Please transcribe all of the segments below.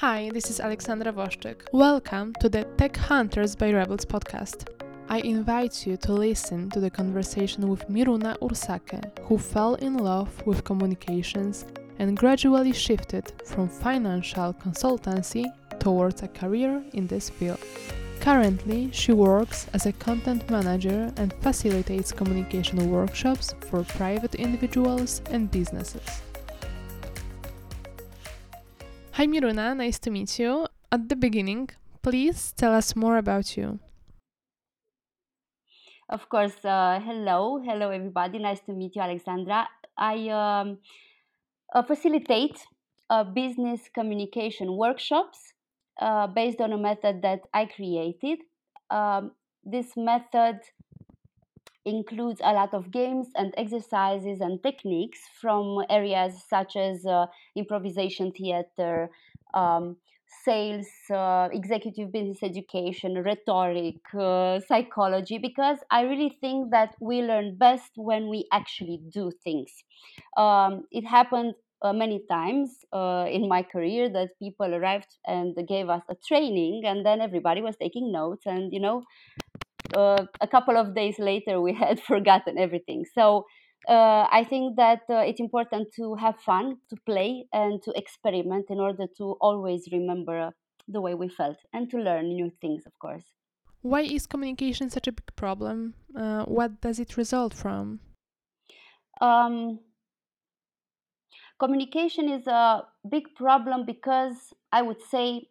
Hi, this is Alexandra Woszczyk. Welcome to the Tech Hunters by Rebels podcast. I invite you to listen to the conversation with Miruna Ursache, who fell in love with communications and gradually shifted from financial consultancy towards a career in this field. Currently, she works as a content manager and facilitates communication workshops for private individuals and businesses. Hi Miruna, nice to meet you. At the beginning, please tell us more about you. Of course, uh, hello, hello everybody. Nice to meet you, Alexandra. I um, uh, facilitate uh, business communication workshops uh, based on a method that I created. Um, this method includes a lot of games and exercises and techniques from areas such as uh, improvisation theater, um, sales, uh, executive business education, rhetoric, uh, psychology, because I really think that we learn best when we actually do things. Um, it happened uh, many times uh, in my career that people arrived and gave us a training and then everybody was taking notes and you know uh, a couple of days later we had forgotten everything. So uh, i think that uh, it's important to have fun to play and to experiment in order to always remember the way we felt and to learn new things of course. Why is communication such a big problem? Uh, what does it result from? Um, communication is a big problem because I would say,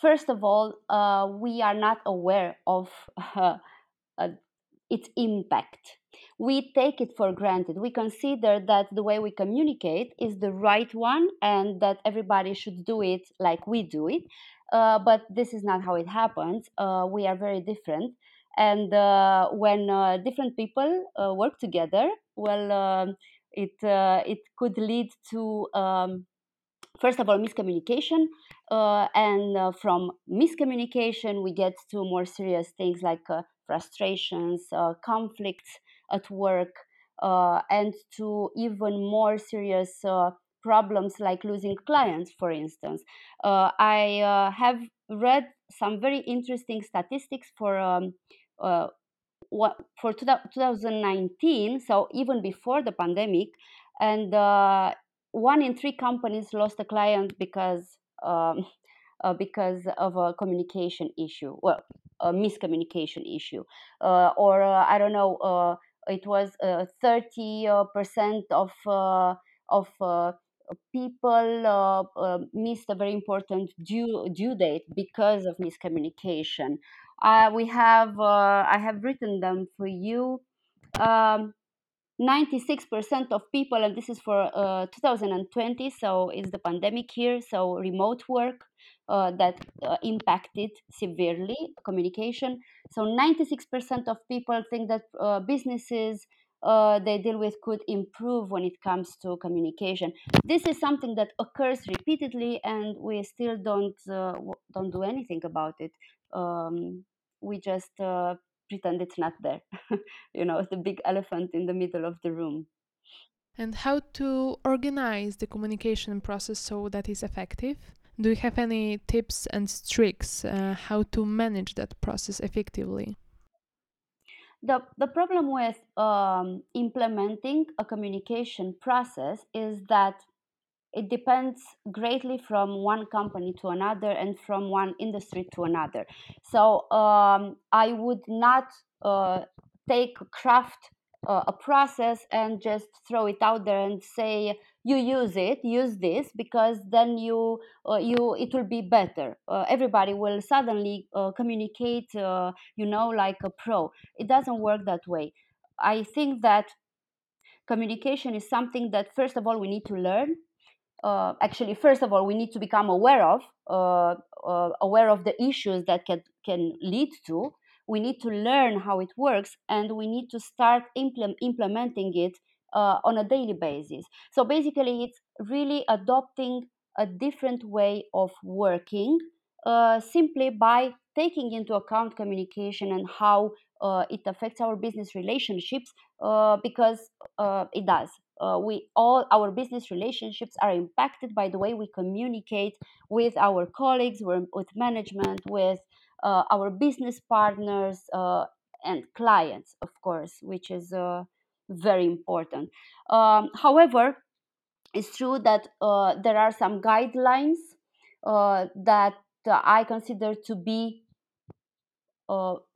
first of all, uh, we are not aware of uh, uh, its impact. We take it for granted. We consider that the way we communicate is the right one and that everybody should do it like we do it. Uh, but this is not how it happens. Uh, we are very different. And uh, when different people work together, well, um, it it could lead to um, first of all miscommunication uh, and uh, from miscommunication we get to more serious things like uh, frustrations uh, conflicts at work uh, and to even more serious problems like losing clients for instance. I have read some very interesting statistics for um, what for 2019 so even before the pandemic and uh, one in three companies lost a client because um, uh, because of a communication issue well a miscommunication issue uh, or uh, i don't know uh, it was 30% uh, of of people missed a very important due due date because of miscommunication uh, we have uh, I have written them for you. Um, 96% of people, and this is for uh, 2020, so it's the pandemic here, so remote work uh, that uh, impacted severely communication. So 96% of people think that uh, businesses uh, they deal with could improve when it comes to communication. This is something that occurs repeatedly, and we still don't uh, don't do anything about it um, we just pretend it's not there. you know, the big elephant in the middle of the room. And how to organize the communication process so that is effective? Do you have any tips and tricks uh, how to manage that process effectively? The, the problem with um, implementing a communication process is that it depends greatly from one company to another and from one industry to another. So um, I would not uh, take craft uh, a process and just throw it out there and say you use it use this because then you uh, you it will be better. Uh, everybody will suddenly uh, communicate uh, you know like a pro. It doesn't work that way. I think that communication is something that first of all we need to learn uh, actually first of all we need to become aware of uh, uh, aware of the issues that can can lead to. We need to learn how it works and we need to start implement, implementing it uh, on a daily basis. So basically it's really adopting a different way of working uh, simply by taking into account communication and how uh, it affects our business relationships because it does uh, we all our business relationships are impacted by the way we communicate with our colleagues with management with uh, our business partners uh, and clients of course which is uh, very important. Um, however it's true that uh, there are some guidelines uh, that i consider to be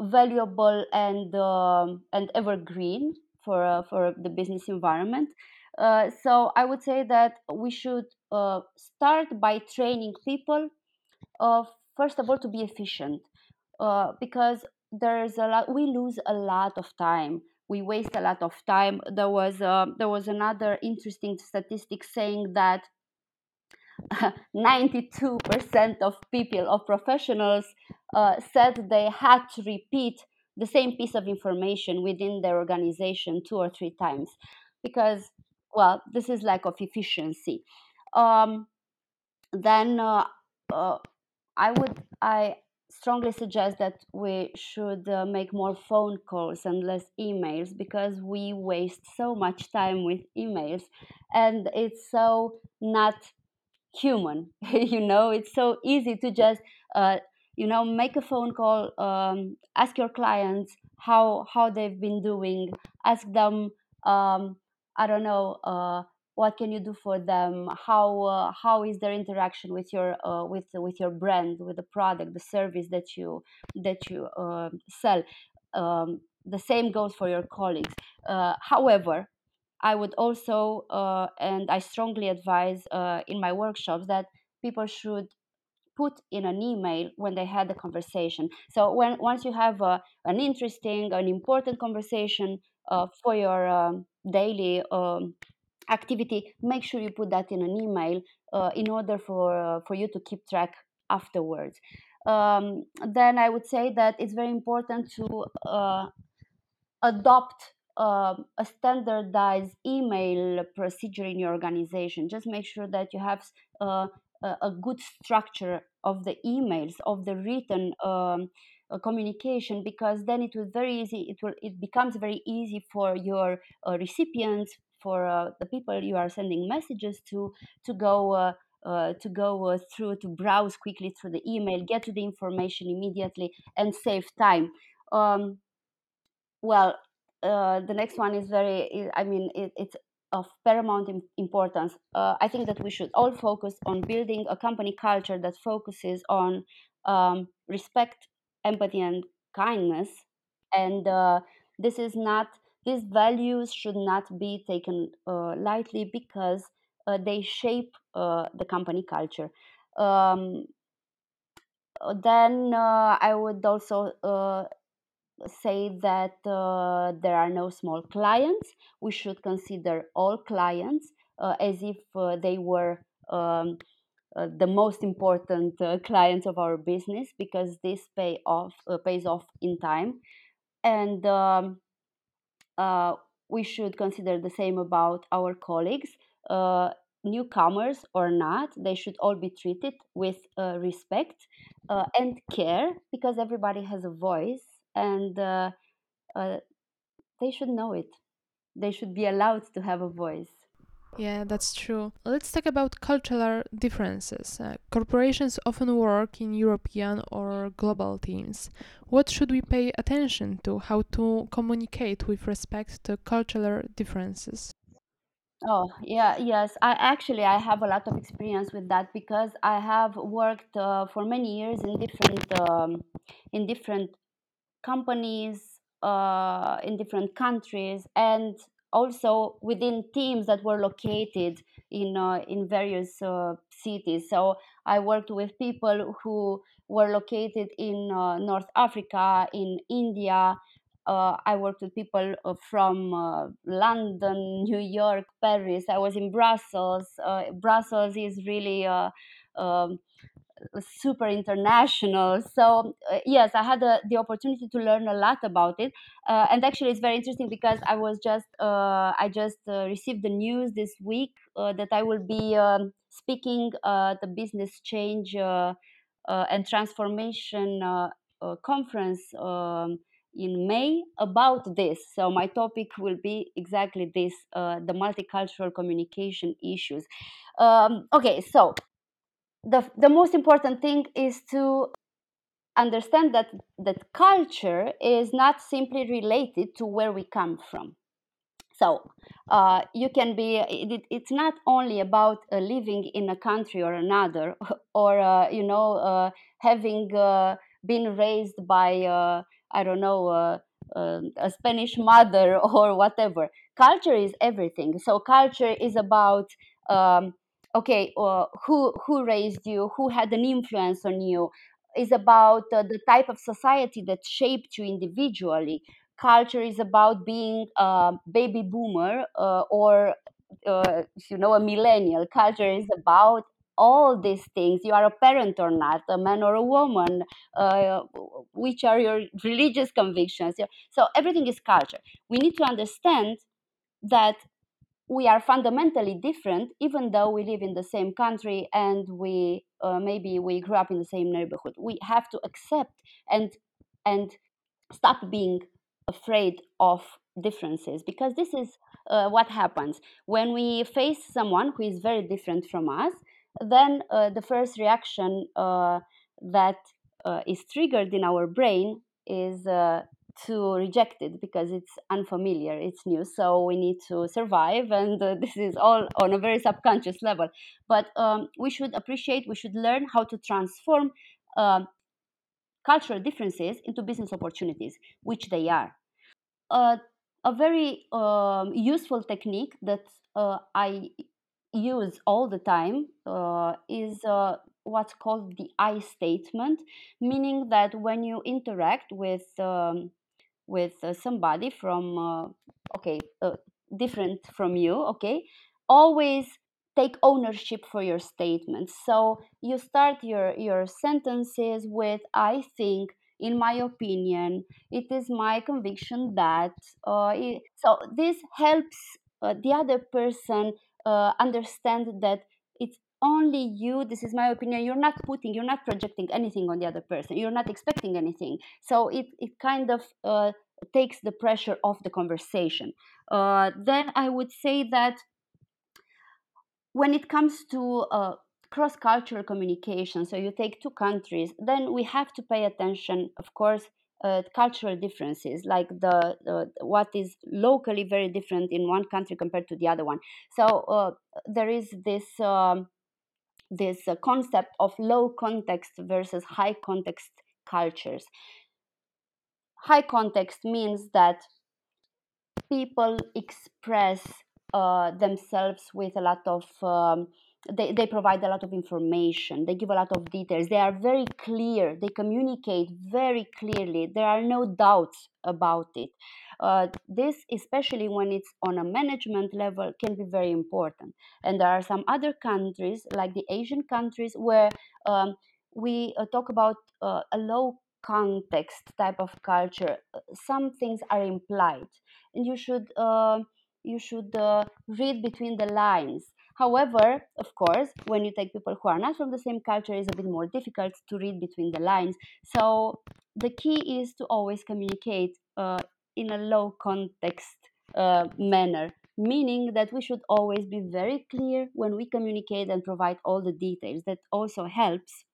valuable and um, and evergreen for uh, for the business environment. Uh, so I would say that we should uh, start by training people. first of all, to be efficient, because there's a lot. We lose a lot of time. We waste a lot of time. There was there was another interesting statistic saying that 92% of people of professionals uh, said they had to repeat the same piece of information within their organization two or three times because well this is lack of efficiency. Um, then uh, uh, i would i strongly suggest that we should uh, make more phone calls and less emails because we waste so much time with emails and it's so not human. You know it's so easy to just uh, you know make a phone call um, ask your clients how how they've been doing ask them um, i don't know uh, what can you do for them? How uh, how is their interaction with your uh, with with your brand with the product the service that you that you uh, sell? Um, the same goes for your colleagues. Uh, however i would also uh, and i strongly advise in my workshops that people should put in an email when they had the conversation. So when once you have a, an interesting, an important conversation uh, for your um, daily um, activity, make sure you put that in an email uh, in order for uh, for you to keep track afterwards. Um, then I would say that it's very important to uh, adopt uh, a standardized email procedure in your organization. Just make sure that you have uh, a good structure of the emails of the written um, uh, communication because then it will very easy it will it becomes very easy for your uh, recipients for uh, the people you are sending messages to to go uh, uh, to go through to browse quickly through the email get to the information immediately and save time. Um, well the next one is very i mean it, it's of paramount importance. Uh, I think that we should all focus on building a company culture that focuses on um, respect, empathy, and kindness. And uh, this is not; these values should not be taken uh, lightly because uh, they shape uh, the company culture. Um, then uh, I would also say that uh, there are no small clients. We should consider all clients uh, as if uh, they were um, uh, the most important uh, clients of our business because this pay off uh, pays off in time, and um, we should consider the same about our colleagues. newcomers or not, they should all be treated with respect and care because everybody has a voice and uh, uh, they should know it. They should be allowed to have a voice. Yeah, that's true. Let's talk about cultural differences. Uh, corporations often work in European or global teams. What should we pay attention to? How to communicate with respect to cultural differences? Oh, yeah, yes. I actually I have a lot of experience with that because I have worked uh, for many years in different um, in different companies uh, in different countries and also within teams that were located in uh, in various uh, cities. So I worked with people who were located in uh, North Africa, in India. Uh, I worked with people uh, from uh, London, New York, Paris. I was in Brussels. Brussels is really um, super international. So uh, yes, I had the, opportunity to learn a lot about it, uh, and actually it's very interesting because I was just uh, I just uh, received the news this week uh, that I will be um, speaking the business change and transformation conference. Um, in May about this. So my topic will be exactly this: uh, the multicultural communication issues. Um, okay, so the the most important thing is to understand that that culture is not simply related to where we come from. So uh, you can be it, it's not only about uh, living in a country or another or uh, you know uh, having uh, been raised by uh, i don't know um, a spanish mother or whatever. Culture is everything. So culture is about um, okay who who raised you who had an influence on you is about uh, the type of society that shaped you individually. Culture is about being a baby boomer uh, or, uh, you know, a millennial. Culture is about all these things. You are a parent or not, a man or a woman, uh, which are your religious convictions. So everything is culture. We need to understand that we are fundamentally different even though we live in the same country and we uh, maybe we grew up in the same neighborhood. We have to accept and and stop being afraid of differences because this is uh, what happens. When we face someone who is very different from us then uh, the first reaction uh, that uh, is triggered in our brain is uh, to reject it because it's unfamiliar, it's new. So we need to survive, and uh, this is all on a very subconscious level. But um, we should appreciate, we should learn how to transform uh, cultural differences into business opportunities, which they are. Uh, a very um, useful technique that uh, I use all the time uh, is uh, what's called the I statement, meaning that when you interact with um, with uh, somebody from uh, okay uh, different from you okay? Always take ownership for your statements. So you start your your sentences with i think in my opinion it is my conviction that uh, it, so this helps uh, the other person uh, understand that it's only you this is my opinion you're not putting you're not projecting anything on the other person you're not expecting anything. So it, it kind of uh, takes the pressure off the conversation. Uh, then i would say that when it comes to uh, cross-cultural communication so you take two countries then we have to pay attention of course uh, cultural differences like the, what is locally very different in one country compared to the other one. So uh, there is this um, this uh, concept of low context versus high context cultures. High context means that people express uh, themselves with a lot of um, they, they provide a lot of information. They give a lot of details. They are very clear. They communicate very clearly. There are no doubts about it. Uh, this especially when it's on a management level can be very important. And there are some other countries like the asian countries where um, we uh, talk about uh, a low context type of culture. Some things are implied. And you should uh, you should uh, read between the lines However, of course, when you take people who are not from the same culture, it's a bit more difficult to read between the lines. So the key is to always communicate uh, in a low context uh, manner, meaning that we should always be very clear when we communicate and provide all the details. That also helps.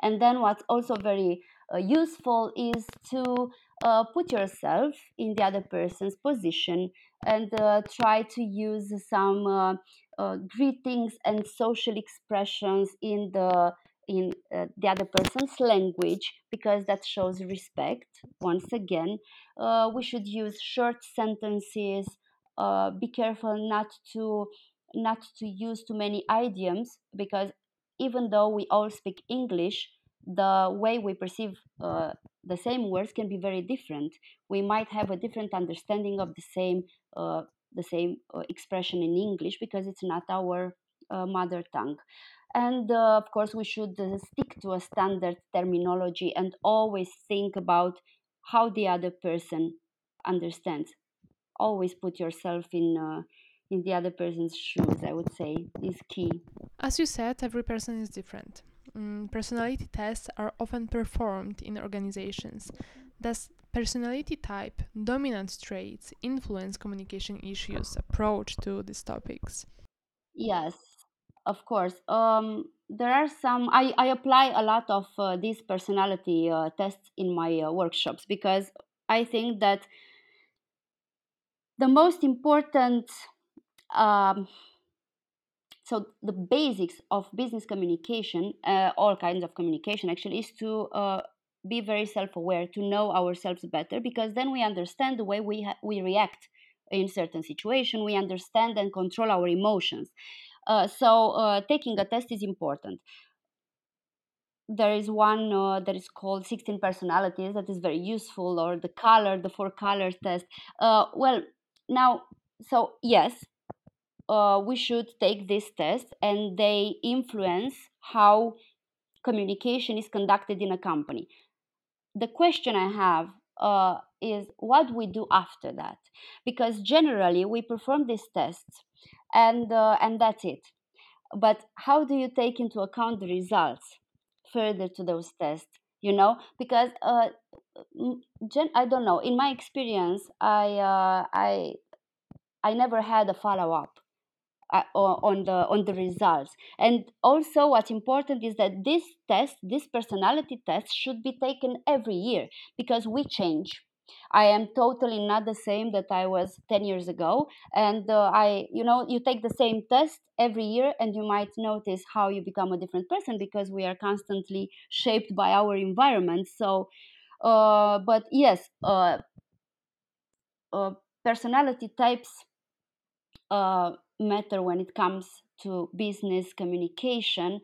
And then what's also very uh, useful is to uh, put yourself in the other person's position and uh, try to use some uh, uh, greetings and social expressions in the in uh, the other person's language because that shows respect. Once again uh, we should use short sentences uh, be careful not to not to use too many idioms because even though we all speak english the way we perceive the same words can be very different we might have a different understanding of the same uh, the same uh, expression in English because it's not our uh, mother tongue. And uh, of course, we should stick to a standard terminology and always think about how the other person understands. Always put yourself in in the other person's shoes, I would say, is key. As you said, every person is different. Mm, personality tests are often performed in organizations. Does personality type, dominant traits influence communication issues approach to these topics? Yes, of course. Um, there are some. I, I apply a lot of uh, these personality uh, tests in my uh, workshops because I think that the most important um, so the basics of business communication uh, all kinds of communication actually is to uh, be very self-aware to know ourselves better because then we understand the way we ha- we react in certain situation we understand and control our emotions. Uh, so uh, taking a test is important. There is one uh, that is called 16 personalities that is very useful or the color the four colors test. Uh, well now so yes uh, we should take this test and they influence how communication is conducted in a company the question I have uh, is what we do after that, because generally we perform these tests, and uh, and that's it. But how do you take into account the results further to those tests? You know, because uh, gen- I don't know. In my experience, I uh, I I never had a follow up uh, on the on the results. And also what's important is that this test this personality test should be taken every year because we change. I am totally not the same that i was 10 years ago. And uh, i you know you take the same test every year and you might notice how you become a different person because we are constantly shaped by our environment. So uh, but yes uh, uh personality types uh, matter when it comes to business communication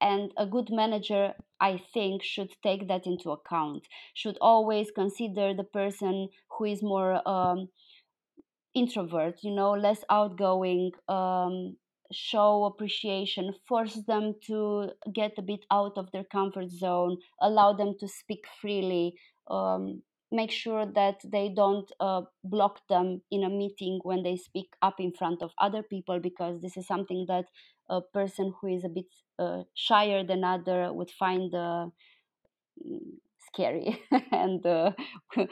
and a good manager i think should take that into account. Should always consider the person who is more um, introvert you know less outgoing um, show appreciation force them to get a bit out of their comfort zone allow them to speak freely um, make sure that they don't uh, block them in a meeting when they speak up in front of other people because this is something that a person who is a bit uh, shyer than other would find uh, mm, scary. And uh,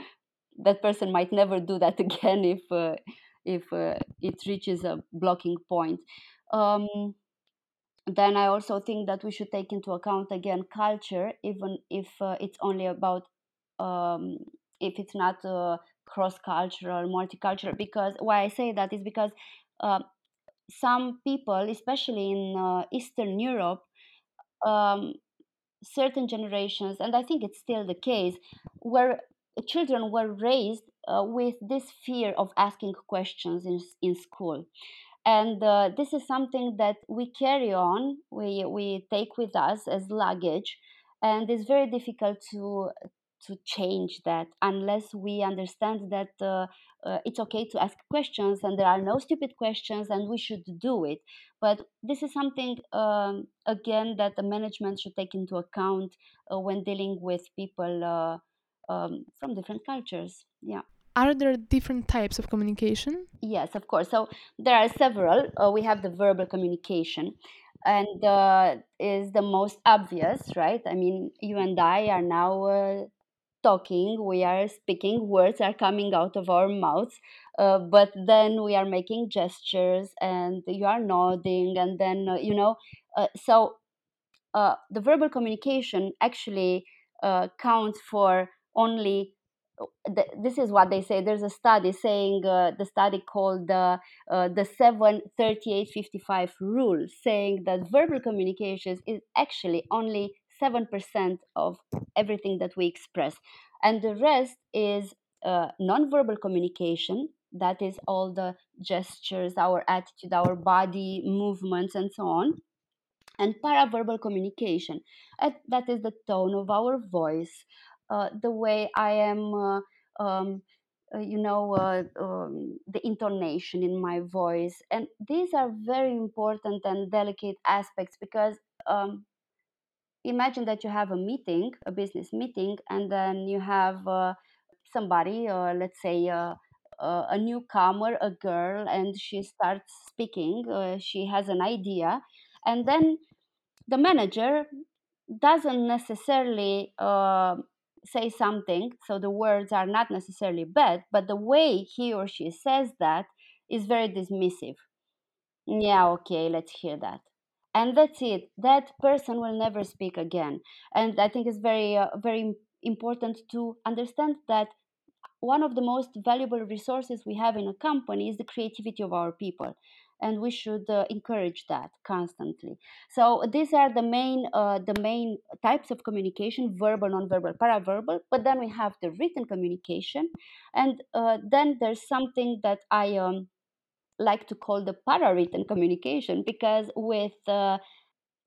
that person might never do that again if uh, if uh, it reaches a blocking point. Um, then i also think that we should take into account again culture even if it's only about um, if it's not uh, cross-cultural multicultural because why i say that is because uh, some people especially in uh, eastern europe um, certain generations and i think it's still the case where children were raised uh, with this fear of asking questions in, in school. And uh, this is something that we carry on we, we take with us as luggage and it's very difficult to to change that unless we understand that uh, uh, it's okay to ask questions and there are no stupid questions and we should do it. But this is something um, again that the management should take into account uh, when dealing with people uh, um, from different cultures. Yeah. Are there different types of communication? Yes of course. So there are several. Uh, we have the verbal communication and uh, is the most obvious right? I mean you and i are now uh, talking, we are speaking, words are coming out of our mouths, uh, but then we are making gestures and you are nodding, and then, uh, you know, uh, so uh, the verbal communication actually uh, counts for only this is what they say there's a study saying uh, the study called the uh, the 73855 rule saying that verbal communications is actually only 7% of everything that we express. And the rest is uh, nonverbal communication. That is all the gestures, our attitude, our body movements, and so on. And paraverbal communication. That is the tone of our voice, uh, the way I am. Uh, um, uh, you know uh, um, the intonation in my voice and these are very important and delicate aspects because um, imagine that you have a meeting, a business meeting, and then you have uh, somebody, uh, let's say uh, a newcomer, a girl, and she starts speaking. Uh, she has an idea, and then the manager doesn't necessarily uh, say something, so the words are not necessarily bad, but the way he or she says that is very dismissive. Yeah, okay, let's hear that. And that's it. That person will never speak again. And I think it's very, uh, very important to understand that one of the most valuable resources we have in a company is the creativity of our people and we should uh, encourage that constantly so these are the main uh, the main types of communication verbal non-verbal paraverbal but then we have the written communication and uh, then there's something that i um, like to call the para-written communication because with uh,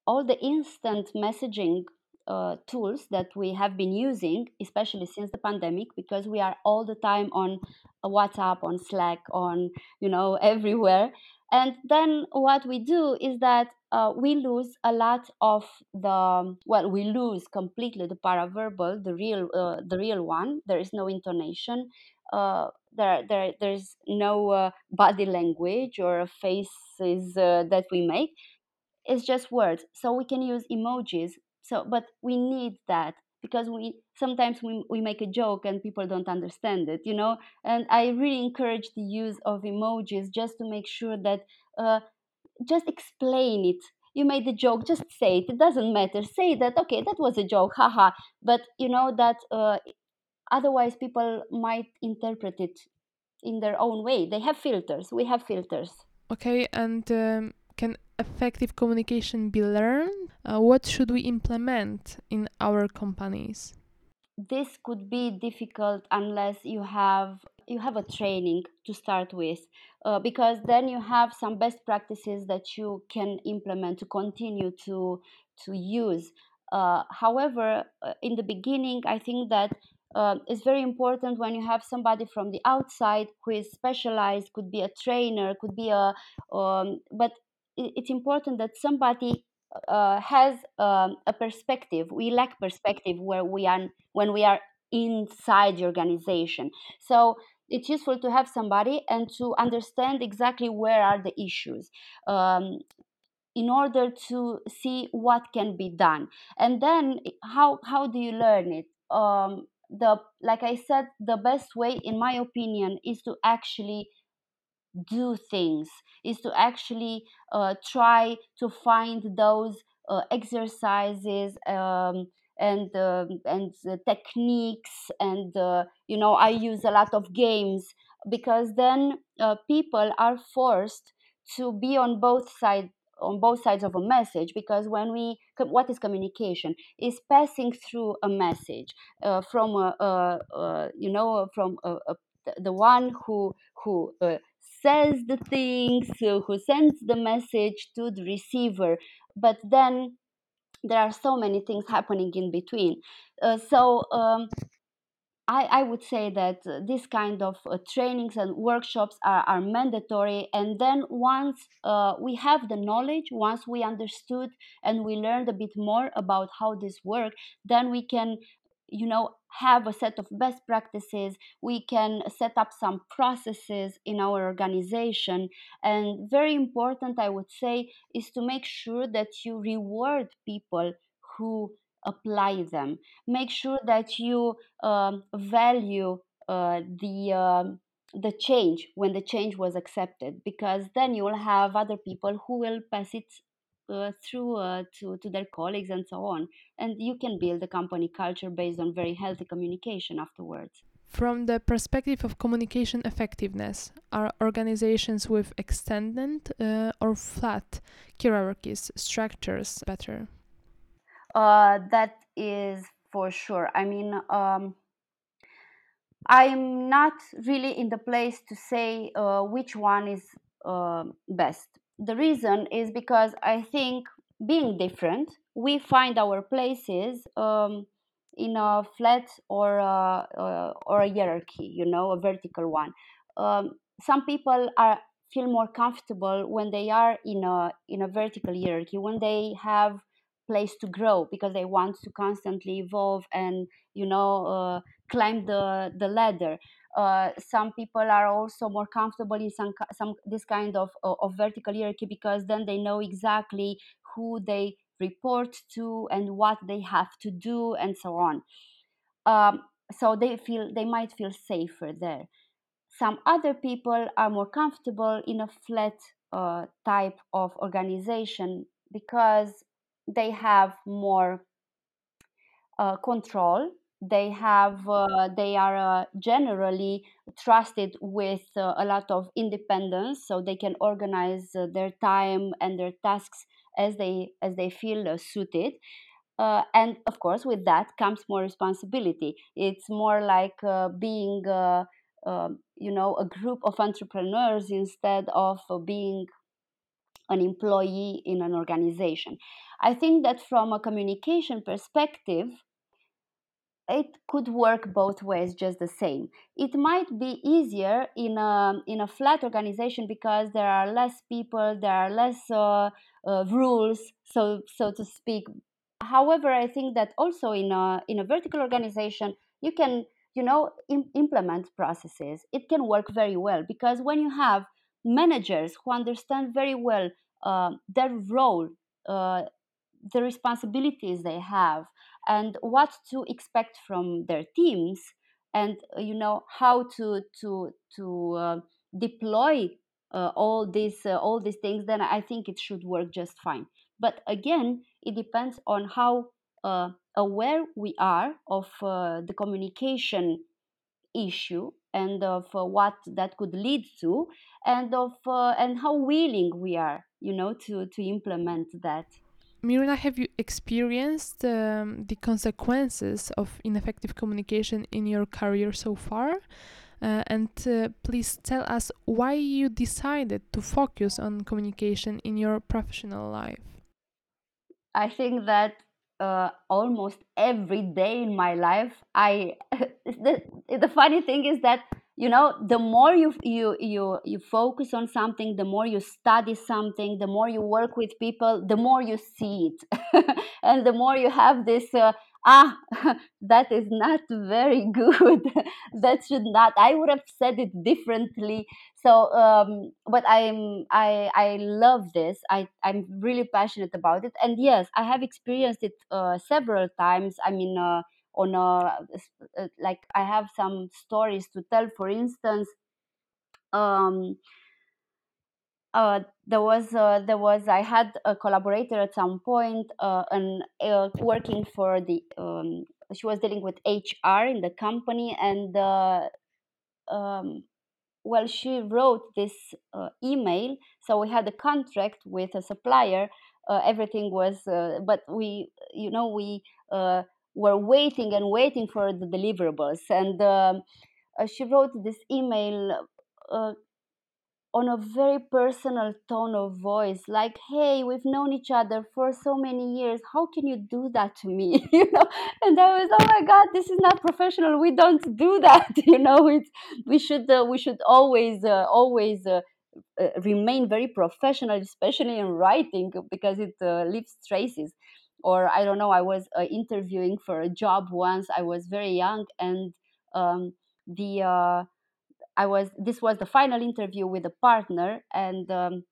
all the instant messaging uh, tools that we have been using, especially since the pandemic, because we are all the time on WhatsApp, on Slack, on you know everywhere. And then what we do is that uh, we lose a lot of the well, we lose completely the paraverbal, the real uh, the real one. There is no intonation. Uh, there, there, there's no uh, body language or faces uh, that we make. It's just words. So we can use emojis. So but we need that because we sometimes we, we make a joke and people don't understand it you know? And i really encourage the use of emojis just to make sure that uh, just explain it. You made the joke just say it. It doesn't matter. Say that okay that was a joke haha but you know that uh, otherwise people might interpret it in their own way they have filters we have filters okay and um, can effective communication be learned? Uh, what should we implement in our companies? This could be difficult unless you have you have a training to start with uh, because then you have some best practices that you can implement to continue to to use uh, however uh, in the beginning i think that uh, it's very important when you have somebody from the outside who is specialized could be a trainer could be a um, but it's important that somebody uh, has um, a perspective. We lack perspective where we are when we are inside the organization. So it's useful to have somebody and to understand exactly where are the issues. Um, in order to see what can be done and then how how do you learn it um, the like i said the best way in my opinion is to actually do things is to actually uh, try to find those uh, exercises um, and uh, and techniques and uh, you know i use a lot of games because then uh, people are forced to be on both sides on both sides of a message because when we what is communication is passing through a message uh, from a, a, a, you know from a, the one who who uh, says the things, who sends the message to the receiver. But then there are so many things happening in between. Uh, so um, I, I, would say that uh, this kind of uh, trainings and workshops are, are mandatory. And then once uh, we have the knowledge, once we understood and we learned a bit more about how this works, then we can you know have a set of best practices we can set up some processes in our organization and very important i would say is to make sure that you reward people who apply them make sure that you um, value uh, the um, the change when the change was accepted because then you will have other people who will pass it uh, through uh, to, to their colleagues and so on. And you can build a company culture based on very healthy communication afterwards. From the perspective of communication effectiveness, are organizations with extended uh, or flat hierarchies, structures better? Uh, that is for sure. I mean, um, I'm not really in the place to say uh, which one is uh, best the reason is because I think being different, we find our places um, in a flat or a, uh, or a hierarchy, you know, a vertical one. Um, some people are feel more comfortable when they are in a in a vertical hierarchy when they have place to grow because they want to constantly evolve and you know uh, climb the the ladder. Uh, some people are also more comfortable in some some this kind of of vertical hierarchy because then they know exactly who they report to and what they have to do and so on. Um, so they feel they might feel safer there. Some other people are more comfortable in a flat uh, type of organization because they have more uh, control. They have uh, they are uh, generally trusted with uh, a lot of independence so they can organize uh, their time and their tasks as they as they feel uh, suited. And of course with that comes more responsibility. It's more like being um, you know a group of entrepreneurs instead of being an employee in an organization. I think that from a communication perspective it could work both ways just the same. It might be easier in a in a flat organization because there are less people there are less uh, uh, rules so so to speak. However i think that also in a in a vertical organization you can you know Im- implement processes. It can work very well because when you have managers who understand very well uh, their role uh, the responsibilities they have and what to expect from their teams and uh, you know how to to to uh, deploy uh, all these uh, all these things then i think it should work just fine. But again it depends on how aware we are of the communication issue and of what that could lead to and of and how willing we are you know to to implement that Miruna, have you experienced um, the consequences of ineffective communication in your career so far? Uh, and uh, please tell us why you decided to focus on communication in your professional life. I think that uh, almost every day in my life, I the, the funny thing is that you know the more you you you you focus on something the more you study something the more you work with people the more you see it. And the more you have this uh, ah that is not very good. That should not i would have said it differently. So um, but i'm i i love this. I i'm really passionate about it. And yes i have experienced it uh, several times. I mean uh, on a like i have some stories to tell. For instance um uh, there was uh, there was I had a collaborator at some point uh, and uh, working for the um, she was dealing with HR in the company and uh, um, well she wrote this uh, email. So we had a contract with a supplier everything was but we you know we were waiting and waiting for the deliverables. And um, she wrote this email on a very personal tone of voice like hey we've known each other for so many years. How can you do that to me? You know? And i was oh my god this is not professional. We don't do that. You know it's we should uh, we should always uh, always uh, uh remain very professional especially in writing because it uh, leaves traces or i don't know i was uh, interviewing for a job once i was very young and um, the I was this was the final interview with a partner, and um,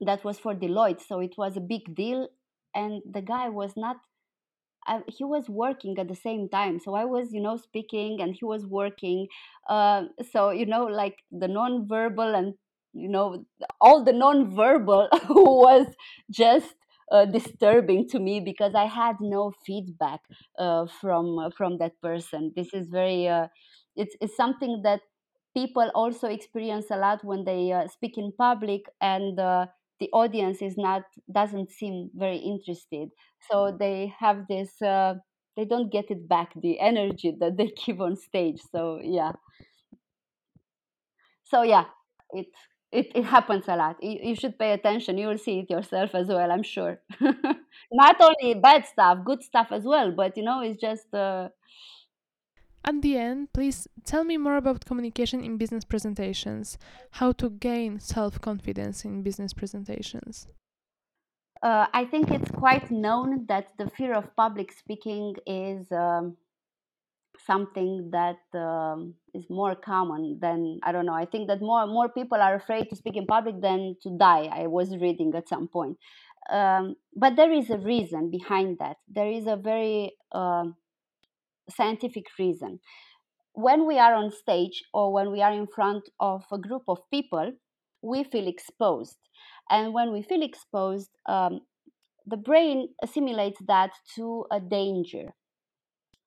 that was for Deloitte, so it was a big deal. And the guy was not. I, he was working at the same time, so I was, you know, speaking, and he was working. Uh, so you know, like the non-verbal and you know all the non-verbal was just uh, disturbing to me because I had no feedback uh, from uh, from that person. This is very uh, it's, it's something that people also experience a lot when they uh, speak in public and uh, the audience is not doesn't seem very interested. So they have this they don't get it back the energy that they give on stage. So yeah. So yeah it it, it happens a lot. You, you should pay attention. You will see it yourself as well i'm sure. Not only bad stuff good stuff as well but you know it's just uh, at the end, please tell me more about communication in business presentations, how to gain self confidence in business presentations. Uh, I think it's quite known that the fear of public speaking is um, something that um, is more common than I don't know. I think that more more people are afraid to speak in public than to die. I was reading at some point, um, but there is a reason behind that. There is a very uh, scientific reason. When we are on stage or when we are in front of a group of people, we feel exposed. And when we feel exposed, um, the brain assimilates that to a danger.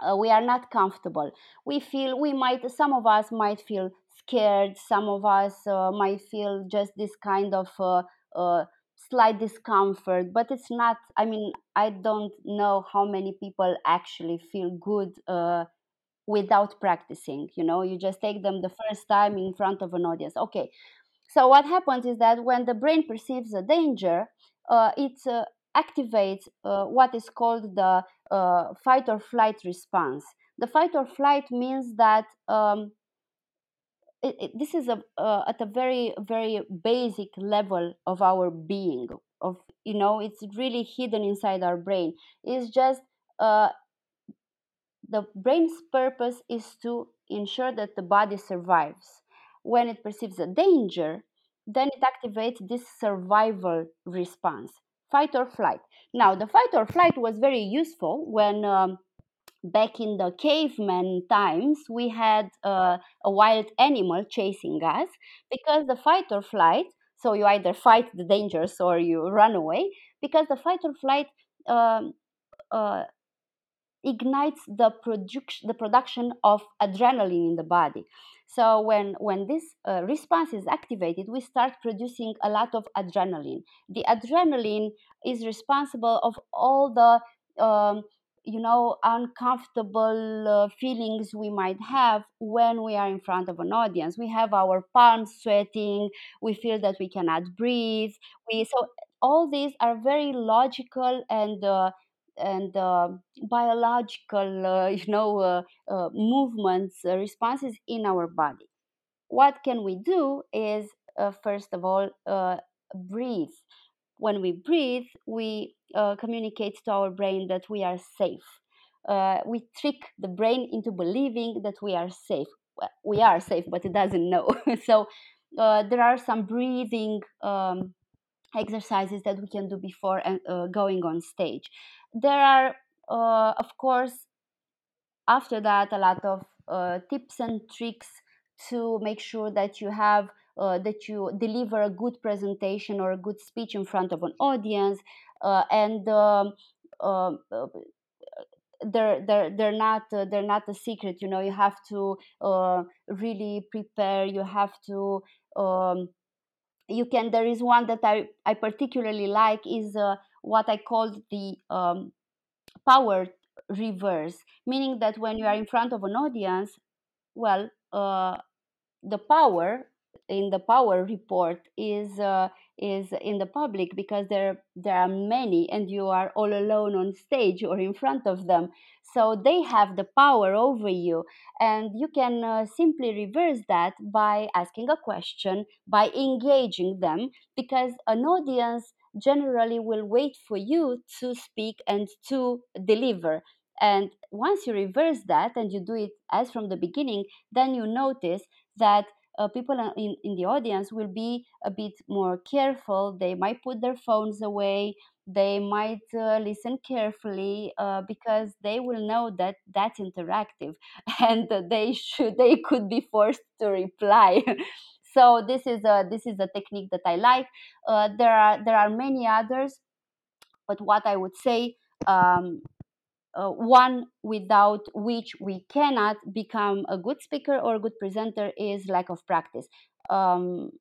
Uh, we are not comfortable. We feel, we might, some of us might feel scared, some of us uh, might feel just this kind of uh, uh slight discomfort, but it's not, I mean, I don't know how many people actually feel good uh, without practicing. You know, you just take them the first time in front of an audience. Okay. So what happens is that when the brain perceives a danger, uh, it activates what is called the uh, fight or flight response. The fight or flight means that um, it, it, this is a, uh, at a very very basic level of our being of you know it's really hidden inside our brain. It's just uh, the brain's purpose is to ensure that the body survives. When it perceives a danger then it activates this survival response fight or flight now the fight or flight was very useful when um, back in the caveman times, we had uh, a wild animal chasing us because the fight or flight, so you either fight the dangers or you run away, because the fight or flight um, uh, ignites the, production the production of adrenaline in the body. So when, when this uh, response is activated, we start producing a lot of adrenaline. The adrenaline is responsible of all the um, you know uncomfortable uh, feelings we might have when we are in front of an audience we have our palms sweating we feel that we cannot breathe we so all these are very logical and uh, and uh, biological uh, you know uh, movements responses in our body what can we do is first of all breathe when we breathe, we communicate to our brain that we are safe. We trick the brain into believing that we are safe. Well, we are safe, but it doesn't know. so uh, there are some breathing um, exercises that we can do before uh, going on stage. There are, uh, of course, after that, a lot of uh, tips and tricks to make sure that you have uh, that you deliver a good presentation or a good speech in front of an audience uh, and um, uh, they're they're they're not uh, they're not a secret you know you have to uh, really prepare you have to um, you can there is one that i i particularly like is uh, what i called the um, power reverse meaning that when you are in front of an audience well uh, the power in the power report is uh, is in the public because there there are many and you are all alone on stage or in front of them. So they have the power over you. And you can uh, simply reverse that by asking a question by engaging them because an audience generally will wait for you to speak and to deliver and once you reverse that and you do it as from the beginning then you notice that uh, people in, in the audience will be a bit more careful. They might put their phones away. They might uh, listen carefully uh, because they will know that that's interactive, and they should they could be forced to reply. so this is a this is a technique that I like. Uh, there are there are many others, but what I would say um, uh, one without which we cannot become a good speaker or a good presenter is lack of practice. Um,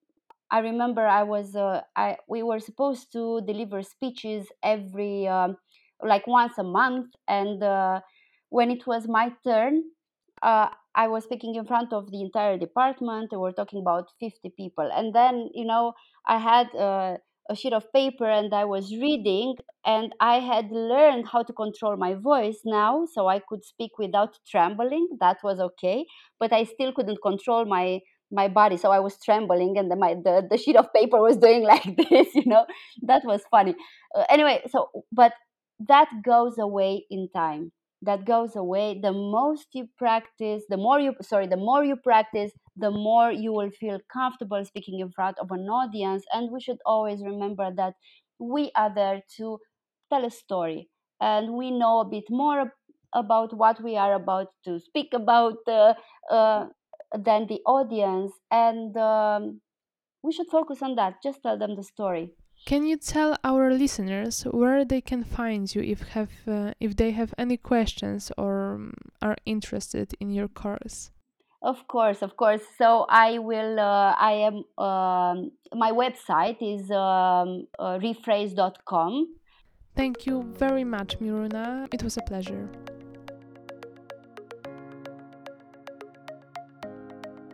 I remember I was uh, I we were supposed to deliver speeches every um, like once a month, and uh, when it was my turn, uh, I was speaking in front of the entire department. We were talking about fifty people, and then you know I had uh, a sheet of paper and I was reading, and I had learned how to control my voice now, so I could speak without trembling. That was okay, but I still couldn't control my my body, so I was trembling, and the, my the, the sheet of paper was doing like this. You know, that was funny. Uh, anyway, so but that goes away in time that goes away the most you practice the more you sorry the more you practice the more you will feel comfortable speaking in front of an audience and we should always remember that we are there to tell a story and we know a bit more about what we are about to speak about, uh, uh, then the audience, and um, we should focus on that. Just tell them the story. Can you tell our listeners where they can find you if have uh, if they have any questions or um, are interested in your course? Of course, of course. So I will. Uh, I am. Um, my website is um, uh, rephrase.com. Thank you very much, Miruna. It was a pleasure.